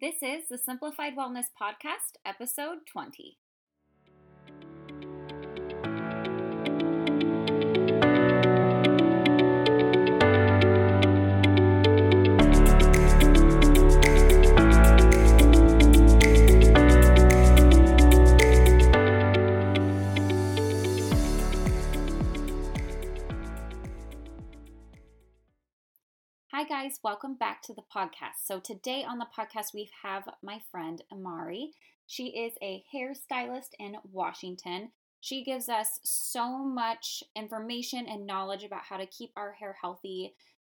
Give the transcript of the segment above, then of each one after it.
This is the Simplified Wellness Podcast, episode 20. Guys, welcome back to the podcast. So, today on the podcast, we have my friend Imari. She is a hairstylist in Washington. She gives us so much information and knowledge about how to keep our hair healthy,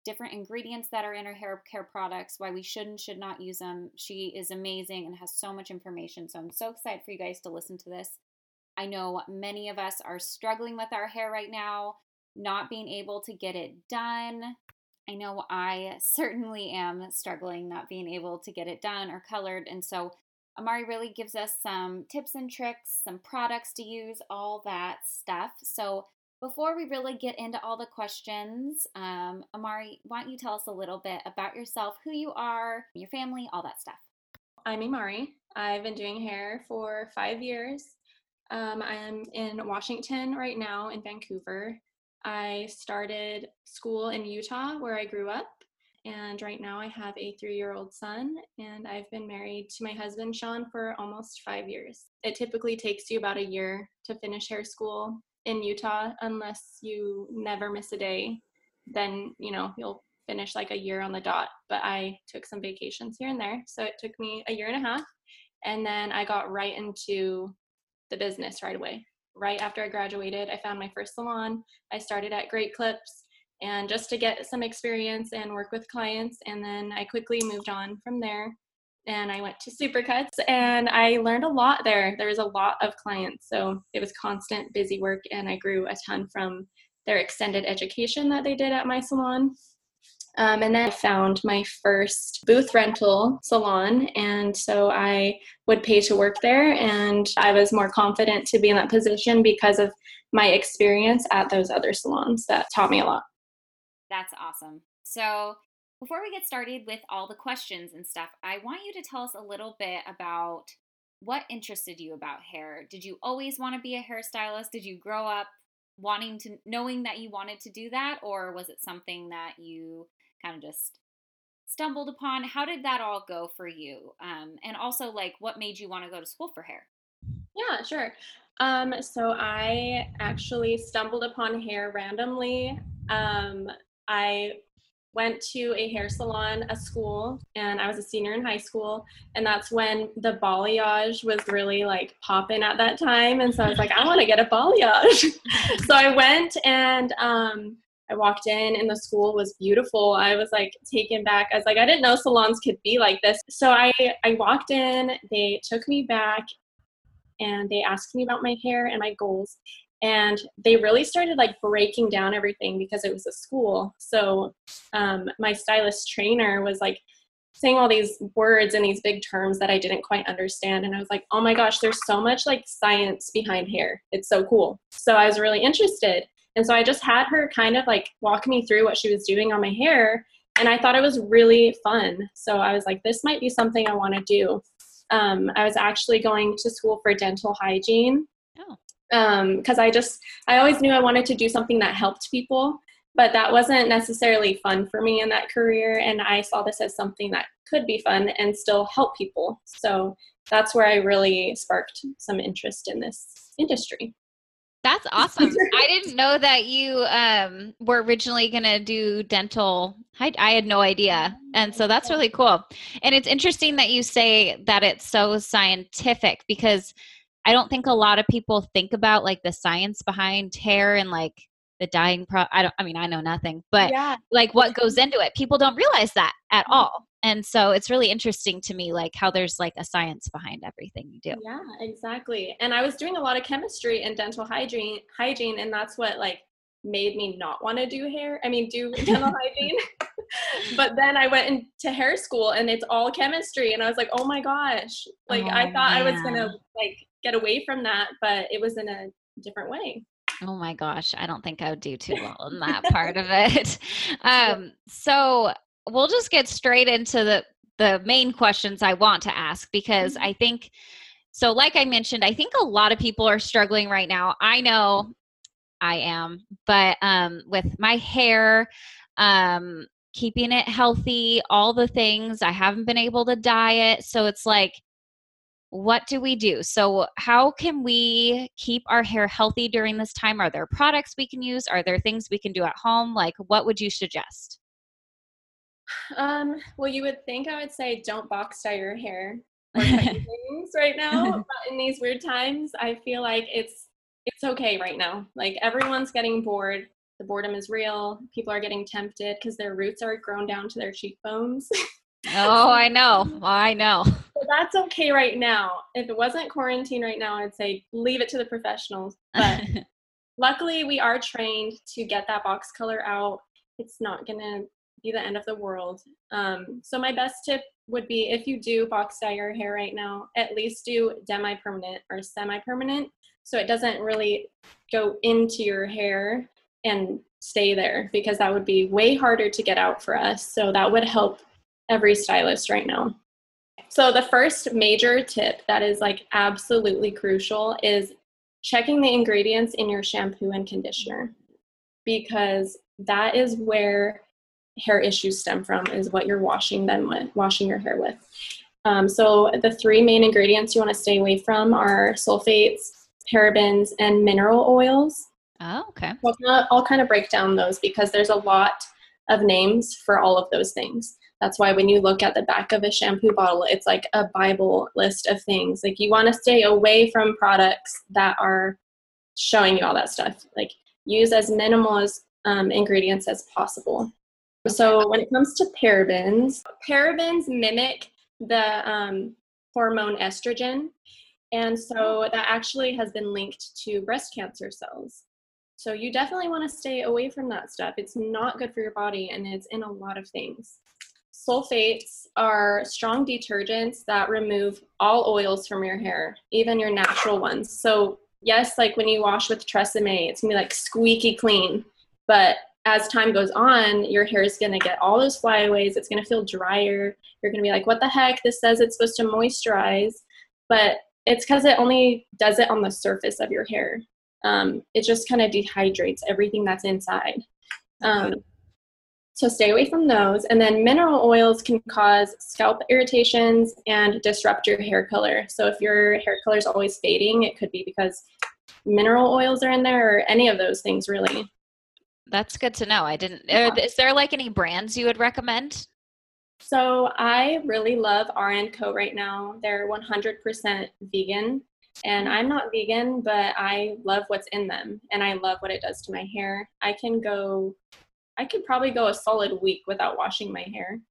different ingredients that are in our hair care products, why we should and should not use them. She is amazing and has so much information. So, I'm so excited for you guys to listen to this. I know many of us are struggling with our hair right now, not being able to get it done I know I certainly am struggling not being able to get it done or colored. And so Imari really gives us some tips and tricks, some products to use, all that stuff. So before we really get into all the questions, um, Imari, why don't you tell us a little bit about yourself, who you are, your family, all that stuff? I'm Imari. I've been doing hair for five years. Um, I'm in Washington right now in Vancouver. I started school in Utah where I grew up. And right now I have a three year old son, and I've been married to my husband, Sean, for almost five years. It typically takes you about a year to finish hair school in Utah, unless you never miss a day. Then, you know, you'll finish like a year on the dot. But I took some vacations here and there. So it took me a year and a half. And then I got right into the business right away right after I graduated, I found my first salon. I started at Great Clips and just to get some experience and work with clients. And then I quickly moved on from there and I went to Supercuts and I learned a lot there. There was a lot of clients. So it was constant busy work and I grew a ton from their extended education that they did at my salon. Um, and then I found my first booth rental salon. And so I would pay to work there. And I was more confident to be in that position because of my experience at those other salons that taught me a lot. That's awesome. So, before we get started with all the questions and stuff, I want you to tell us a little bit about what interested you about hair. Did you always want to be a hairstylist? Did you grow up wanting to knowing that you wanted to do that or was it something that you kind of just stumbled upon. How did that all go for you? Um, and also, like, what made you want to go to school for hair? Yeah, sure. Um, so I actually stumbled upon hair randomly. Um, I went to a hair salon, a school, and I was a senior in high school. And that's when the balayage was really like popping at that time. And so I was like, I want to get a balayage. so I went and um, I walked in and the school was beautiful. I was like taken back. I was like, I didn't know salons could be like this. So I, I walked in, they took me back and they asked me about my hair and my goals. And they really started like breaking down everything because it was a school. So um, my stylist trainer was like saying all these words and these big terms that I didn't quite understand. And I was like, oh my gosh, there's so much like science behind hair. It's so cool. So I was really interested. And so I just had her kind of like walk me through what she was doing on my hair. And I thought it was really fun. So I was like, this might be something I want to do. Um, I was actually going to school for dental hygiene. Oh. Because um, I just, I always knew I wanted to do something that helped people, but that wasn't necessarily fun for me in that career. And I saw this as something that could be fun and still help people. So that's where I really sparked some interest in this industry. That's awesome. I didn't know that you um, were originally going to do dental. I, I had no idea. And so that's really cool. And it's interesting that you say that it's so scientific because I don't think a lot of people think about like the science behind hair and like the dying pro I don't I mean I know nothing, but yeah. like what goes into it. People don't realize that at mm-hmm. all and so it's really interesting to me like how there's like a science behind everything you do yeah exactly and i was doing a lot of chemistry and dental hygiene hygiene and that's what like made me not want to do hair i mean do dental hygiene but then i went into hair school and it's all chemistry and i was like oh my gosh like oh, i thought man. i was gonna like get away from that but it was in a different way Oh my gosh, I don't think I would do too well in that part of it. Um, so we'll just get straight into the the main questions I want to ask because mm-hmm. I think so like I mentioned, I think a lot of people are struggling right now. I know I am, but um with my hair um keeping it healthy, all the things, I haven't been able to diet, so it's like what do we do? So, how can we keep our hair healthy during this time? Are there products we can use? Are there things we can do at home? Like, what would you suggest? Um, well, you would think I would say don't box dye your hair or things right now. But in these weird times, I feel like it's it's okay right now. Like everyone's getting bored. The boredom is real. People are getting tempted because their roots are grown down to their cheekbones. oh, I know. I know. But that's okay right now. If it wasn't quarantine right now, I'd say leave it to the professionals. But luckily, we are trained to get that box color out. It's not going to be the end of the world. Um, so, my best tip would be if you do box dye your hair right now, at least do demi permanent or semi permanent so it doesn't really go into your hair and stay there because that would be way harder to get out for us. So that would help every stylist right now. So, the first major tip that is like absolutely crucial is checking the ingredients in your shampoo and conditioner because that is where hair issues stem from is what you're washing them with washing your hair with. Um, so the three main ingredients you want to stay away from are sulfates parabens and mineral oils. Oh okay. I'll, I'll kind of break down those because there's a lot of names for all of those things that's why when you look at the back of a shampoo bottle, it's like a Bible list of things. Like you want to stay away from products that are showing you all that stuff. Like use as minimal as um, ingredients as possible. So when it comes to parabens, parabens mimic the um, hormone estrogen. And so that actually has been linked to breast cancer cells. So you definitely want to stay away from that stuff. It's not good for your body and it's in a lot of things. Sulfates are strong detergents that remove all oils from your hair, even your natural ones. So, yes, like when you wash with Tresemme, it's gonna be like squeaky clean. But as time goes on, your hair is gonna get all those flyaways. It's gonna feel drier. You're gonna be like, what the heck? This says it's supposed to moisturize. But it's because it only does it on the surface of your hair. Um, it just kind of dehydrates everything that's inside. Um, so stay away from those. And then mineral oils can cause scalp irritations and disrupt your hair color. So if your hair color is always fading, it could be because mineral oils are in there or any of those things really. That's good to know. I didn't. Yeah. Uh, is there like any brands you would recommend? So I really love R & Co right now. They're 100% vegan. And I'm not vegan, but I love what's in them and I love what it does to my hair. I can go I could probably go a solid week without washing my hair.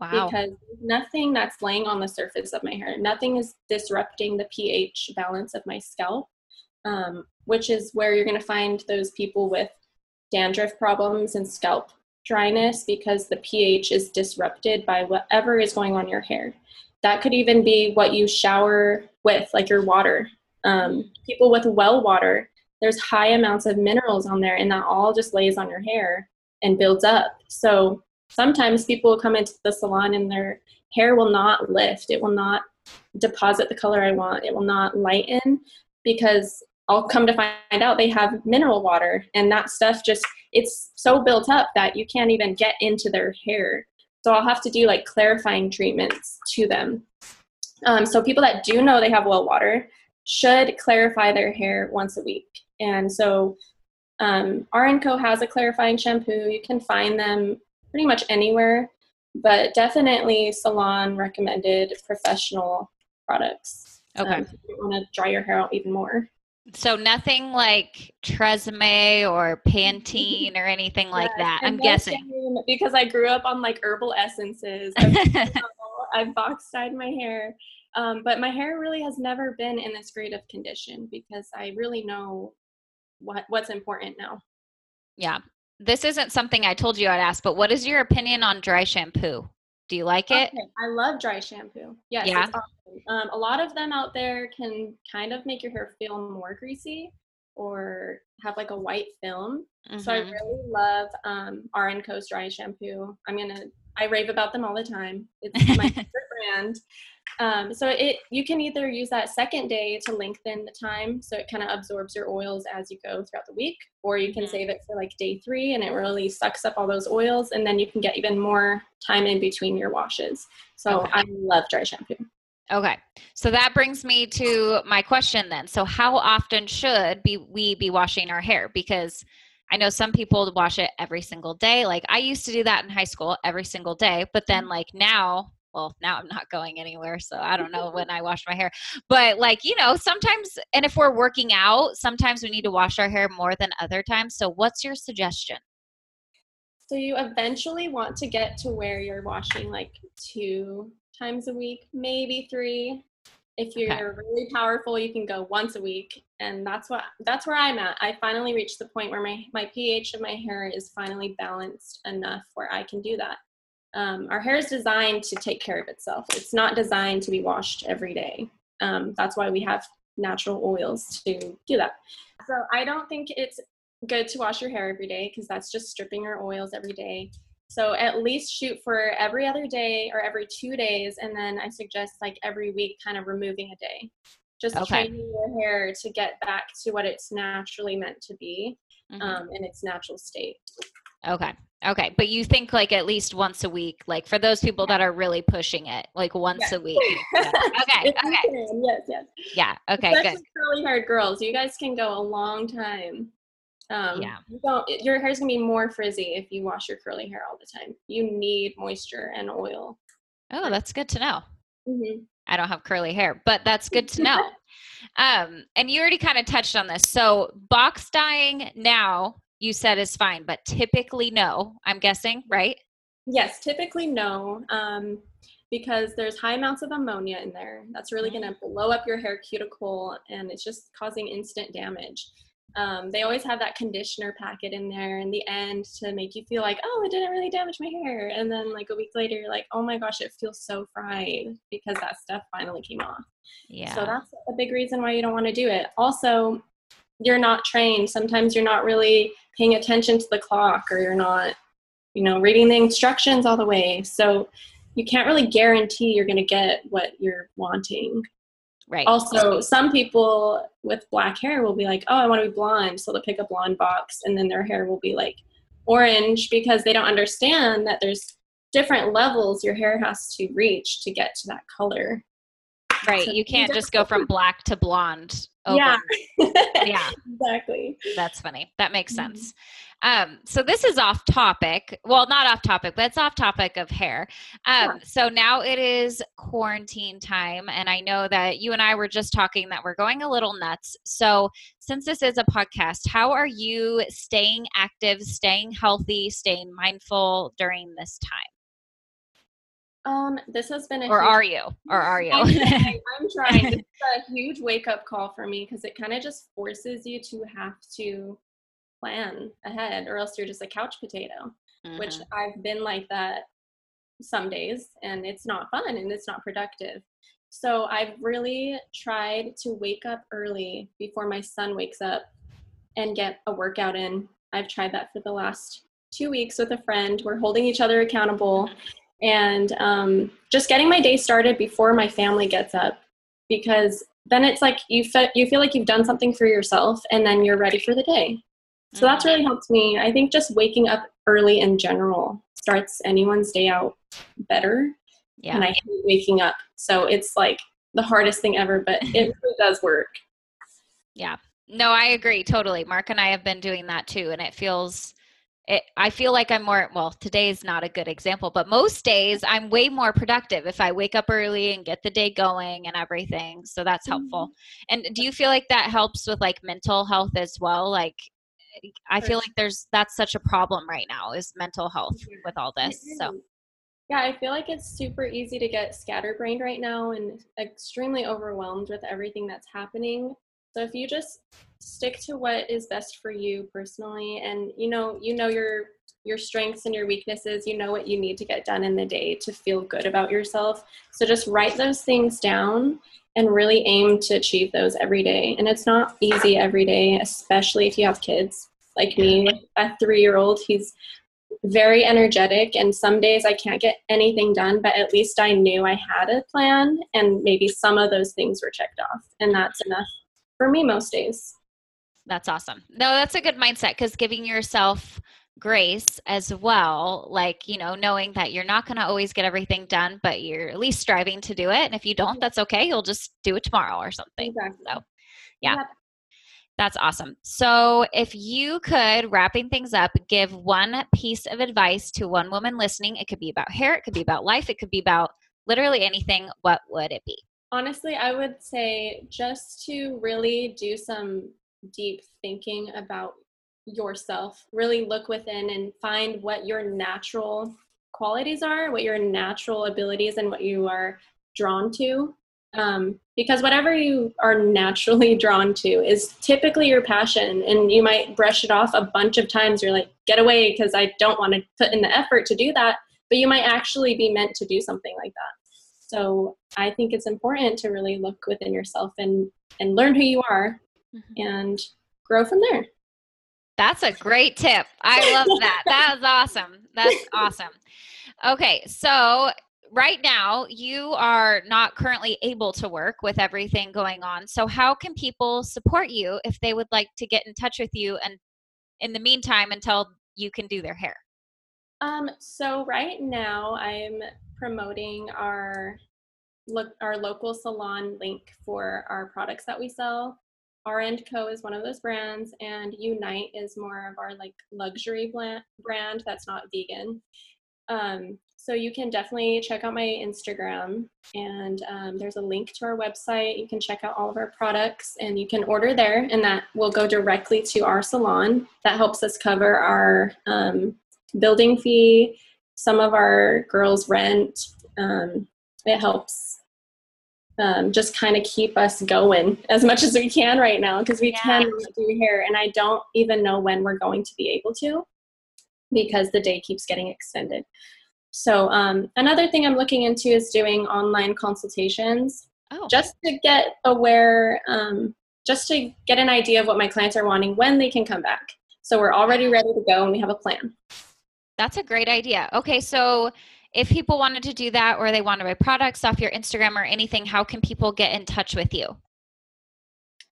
Wow. Because nothing that's laying on the surface of my hair, nothing is disrupting the pH balance of my scalp, um, which is where you're going to find those people with dandruff problems and scalp dryness because the pH is disrupted by whatever is going on your hair. That could even be what you shower with, like your water. Um, people with well water, there's high amounts of minerals on there, and that all just lays on your hair and builds up. So sometimes people will come into the salon and their hair will not lift. It will not deposit the color I want. It will not lighten because I'll come to find out they have mineral water and that stuff just it's so built up that you can't even get into their hair. So I'll have to do like clarifying treatments to them. Um, so people that do know they have well water should clarify their hair once a week. And so um, R & Co has a clarifying shampoo. You can find them pretty much anywhere, but definitely salon recommended professional products. Okay. Um, if you want to dry your hair out even more. So nothing like Tresemme or Pantene or anything like that. I'm guessing because I grew up on like herbal essences. I've, I've box dyed my hair, um, but my hair really has never been in this great of condition because I really know what what's important now. Yeah. This isn't something I told you I'd ask, but what is your opinion on dry shampoo? Do you like it? Okay. I love dry shampoo. Yes. Yeah. Awesome. Um, a lot of them out there can kind of make your hair feel more greasy or have like a white film. Mm-hmm. So I mm-hmm. really love um, R & Co's dry shampoo. I'm gonna I rave about them all the time. It's my favorite brand. Um, so it you can either use that second day to lengthen the time, so it kind of absorbs your oils as you go throughout the week, or you can mm-hmm. save it for like day three, and it really sucks up all those oils, and then you can get even more time in between your washes. So okay. I love dry shampoo. Okay. So that brings me to my question then. So how often should be we be washing our hair? Because I know some people wash it every single day. Like I used to do that in high school every single day, but then mm-hmm. like now well now i'm not going anywhere so i don't know when i wash my hair but like you know sometimes and if we're working out sometimes we need to wash our hair more than other times so what's your suggestion so you eventually want to get to where you're washing like two times a week maybe three if you're okay. really powerful you can go once a week and that's what that's where i'm at. I finally reached the point where my my ph of my hair is finally balanced enough where i can do that. Um, our hair is designed to take care of itself. It's not designed to be washed every day. Um, that's why we have natural oils to do that. So i don't think it's good to wash your hair every day because that's just stripping your oils every day so at least shoot for every other day or every two days, and then I suggest like every week, kind of removing a day, just okay. training your hair to get back to what it's naturally meant to be mm-hmm. um, in its natural state. Okay. Okay. But you think like at least once a week, like for those people that are really pushing it, like once yes. a week. Yeah. Okay. okay. Yes, yes. Yeah. Okay. Especially good. curly haired girls. You guys can go a long time. Um, yeah. You don't, your hair's gonna be more frizzy if you wash your curly hair all the time. You need moisture and oil. Oh, that's good to know. Mm-hmm. I don't have curly hair, but that's good to know. um, and you already kind of touched on this. So box dyeing now you said is fine, but typically no. I'm guessing, right? Yes, typically no. Um, because there's high amounts of ammonia in there. That's really mm-hmm. going to blow up your hair cuticle and it's just causing instant damage um, they always have that conditioner packet in there in the end to make you feel like, oh, it didn't really damage my hair. And then like a week later, you're like, oh my gosh, it feels so fried because that stuff finally came off. Yeah. So that's a big reason why you don't want to do it. Also, you're not trained. Sometimes you're not really paying attention to the clock or you're not, you know, reading the instructions all the way. So you can't really guarantee you're going to get what you're wanting. Right. Also, some people with black hair will be like, "Oh, I want to be blonde," so they'll pick a blonde box, and then their hair will be like orange because they don't understand that there's different levels your hair has to reach to get to that color. Right. So you can't just go from black to blonde. Over. Yeah. yeah. Exactly. That's funny. That makes mm-hmm. sense. Um, so this is off topic. Well, not off topic, but it's off topic of hair. Um, yeah. So now it is quarantine time, and I know that you and I were just talking that we're going a little nuts. So since this is a podcast, how are you staying active, staying healthy, staying mindful during this time? Um, this has been a or huge, are you or are you? I'm, trying. It's a huge wake up call for me because it kind of just forces you to have to plan ahead or else you're just a couch potato mm-hmm. which i've been like that some days and it's not fun and it's not productive so i've really tried to wake up early before my son wakes up and get a workout in i've tried that for the last two weeks with a friend we're holding each other accountable and um, just getting my day started before my family gets up because then it's like you, fe- you feel like you've done something for yourself and then you're ready for the day so that's really helped me. I think just waking up early in general starts anyone's day out better. Yeah. And I hate waking up. So it's like the hardest thing ever, but it really does work. Yeah. No, I agree totally. Mark and I have been doing that too. And it feels, it, I feel like I'm more, well, today is not a good example, but most days I'm way more productive if I wake up early and get the day going and everything. So that's helpful. Mm-hmm. And do you feel like that helps with like mental health as well? Like I feel like there's that's such a problem right now is mental health with all this. So yeah, I feel like it's super easy to get scatterbrained right now and extremely overwhelmed with everything that's happening. So if you just stick to what is best for you personally and you know you know your your strengths and your weaknesses, you know what you need to get done in the day to feel good about yourself. So just write those things down and really aim to achieve those every day. And it's not easy every day, especially if you have kids like me, a three year old. He's very energetic, and some days I can't get anything done, but at least I knew I had a plan, and maybe some of those things were checked off, and that's enough for me most days. That's awesome. No, that's a good mindset because giving yourself grace as well like you know knowing that you're not going to always get everything done but you're at least striving to do it and if you don't that's okay you'll just do it tomorrow or something exactly. so yeah yep. that's awesome so if you could wrapping things up give one piece of advice to one woman listening it could be about hair it could be about life it could be about literally anything what would it be honestly i would say just to really do some deep thinking about yourself. Really look within and find what your natural qualities are, what your natural abilities, and what you are drawn to. Um, because whatever you are naturally drawn to is typically your passion, and you might brush it off a bunch of times. You're like, get away because I don't want to put in the effort to do that. But you might actually be meant to do something like that. So I think it's important to really look within yourself and and learn who you are mm-hmm. and grow from there. That's a great tip. I love that. that is awesome. That's awesome. Okay, so right now you are not currently able to work with everything going on. So how can people support you if they would like to get in touch with you and in the meantime until you can do their hair? Um so right now I'm promoting our look our local salon link for our products that we sell R & Co is one of those brands, and Unite is more of our like luxury brand that's not vegan. Um, so you can definitely check out my Instagram, and um, there's a link to our website. You can check out all of our products, and you can order there, and that will go directly to our salon. That helps us cover our um, building fee, some of our girls' rent. Um, it helps um, just kind of keep us going as much as we can right now because we yeah. can do here. and i don't even know when we're going to be able to because the day keeps getting extended so um, another thing i'm looking into is doing online consultations oh. just to get aware um, just to get an idea of what my clients are wanting when they can come back so we're already ready to go and we have a plan that's a great idea okay so if people wanted to do that or they want to buy products off your Instagram or anything, how can people get in touch with you?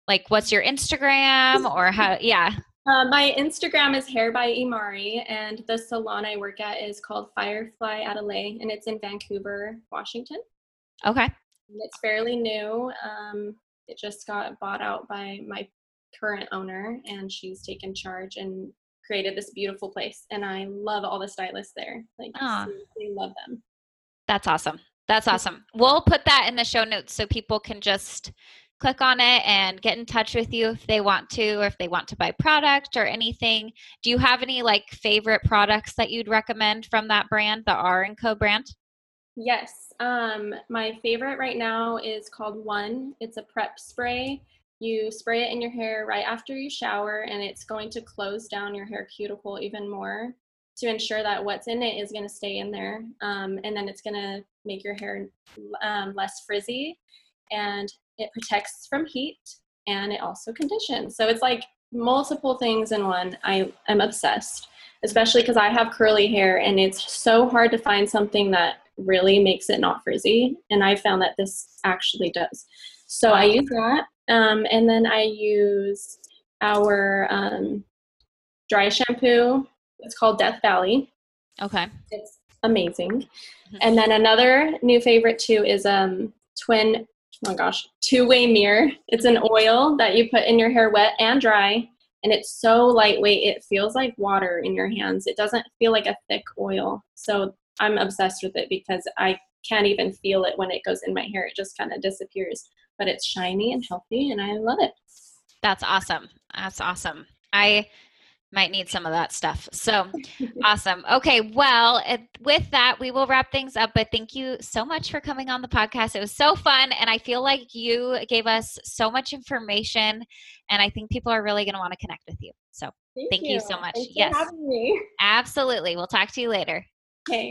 Like, what's your Instagram or how? Yeah. Uh, my Instagram is Hair by Imari, and the salon I work at is called Firefly Atelier, and it's in Vancouver, Washington. Okay. It's fairly new. Um, it just got bought out by my current owner, and she's taken charge and created this beautiful place and I love all the stylists there. Like I love them. That's awesome. That's awesome. We'll put that in the show notes so people can just click on it and get in touch with you if they want to or if they want to buy product or anything. Do you have any like favorite products that you'd recommend from that brand, the R and Co brand? Yes. Um my favorite right now is called One. It's a prep spray you spray it in your hair right after you shower, and it's going to close down your hair cuticle even more to ensure that what's in it is going to stay in there. Um, and then it's going to make your hair um, less frizzy and it protects from heat and it also conditions. So it's like multiple things in one. I am obsessed, especially because I have curly hair and it's so hard to find something that really makes it not frizzy. And I found that this actually does. So I use that. Um, and then I use our um, dry shampoo. It's called Death Valley. Okay. It's amazing. Mm-hmm. And then another new favorite too is um, Twin, oh my gosh, two way mirror. It's an oil that you put in your hair wet and dry. And it's so lightweight, it feels like water in your hands. It doesn't feel like a thick oil. So I'm obsessed with it because I can't even feel it when it goes in my hair. It just kind of disappears but it's shiny and healthy and I love it. That's awesome. That's awesome. I might need some of that stuff. So awesome. Okay. Well, it, with that, we will wrap things up. But thank you so much for coming on the podcast. It was so fun. And I feel like you gave us so much information. And I think people are really going to want to connect with you. So thank, thank you. you. so much. Thanks yes. Absolutely. We'll talk to you later. Okay.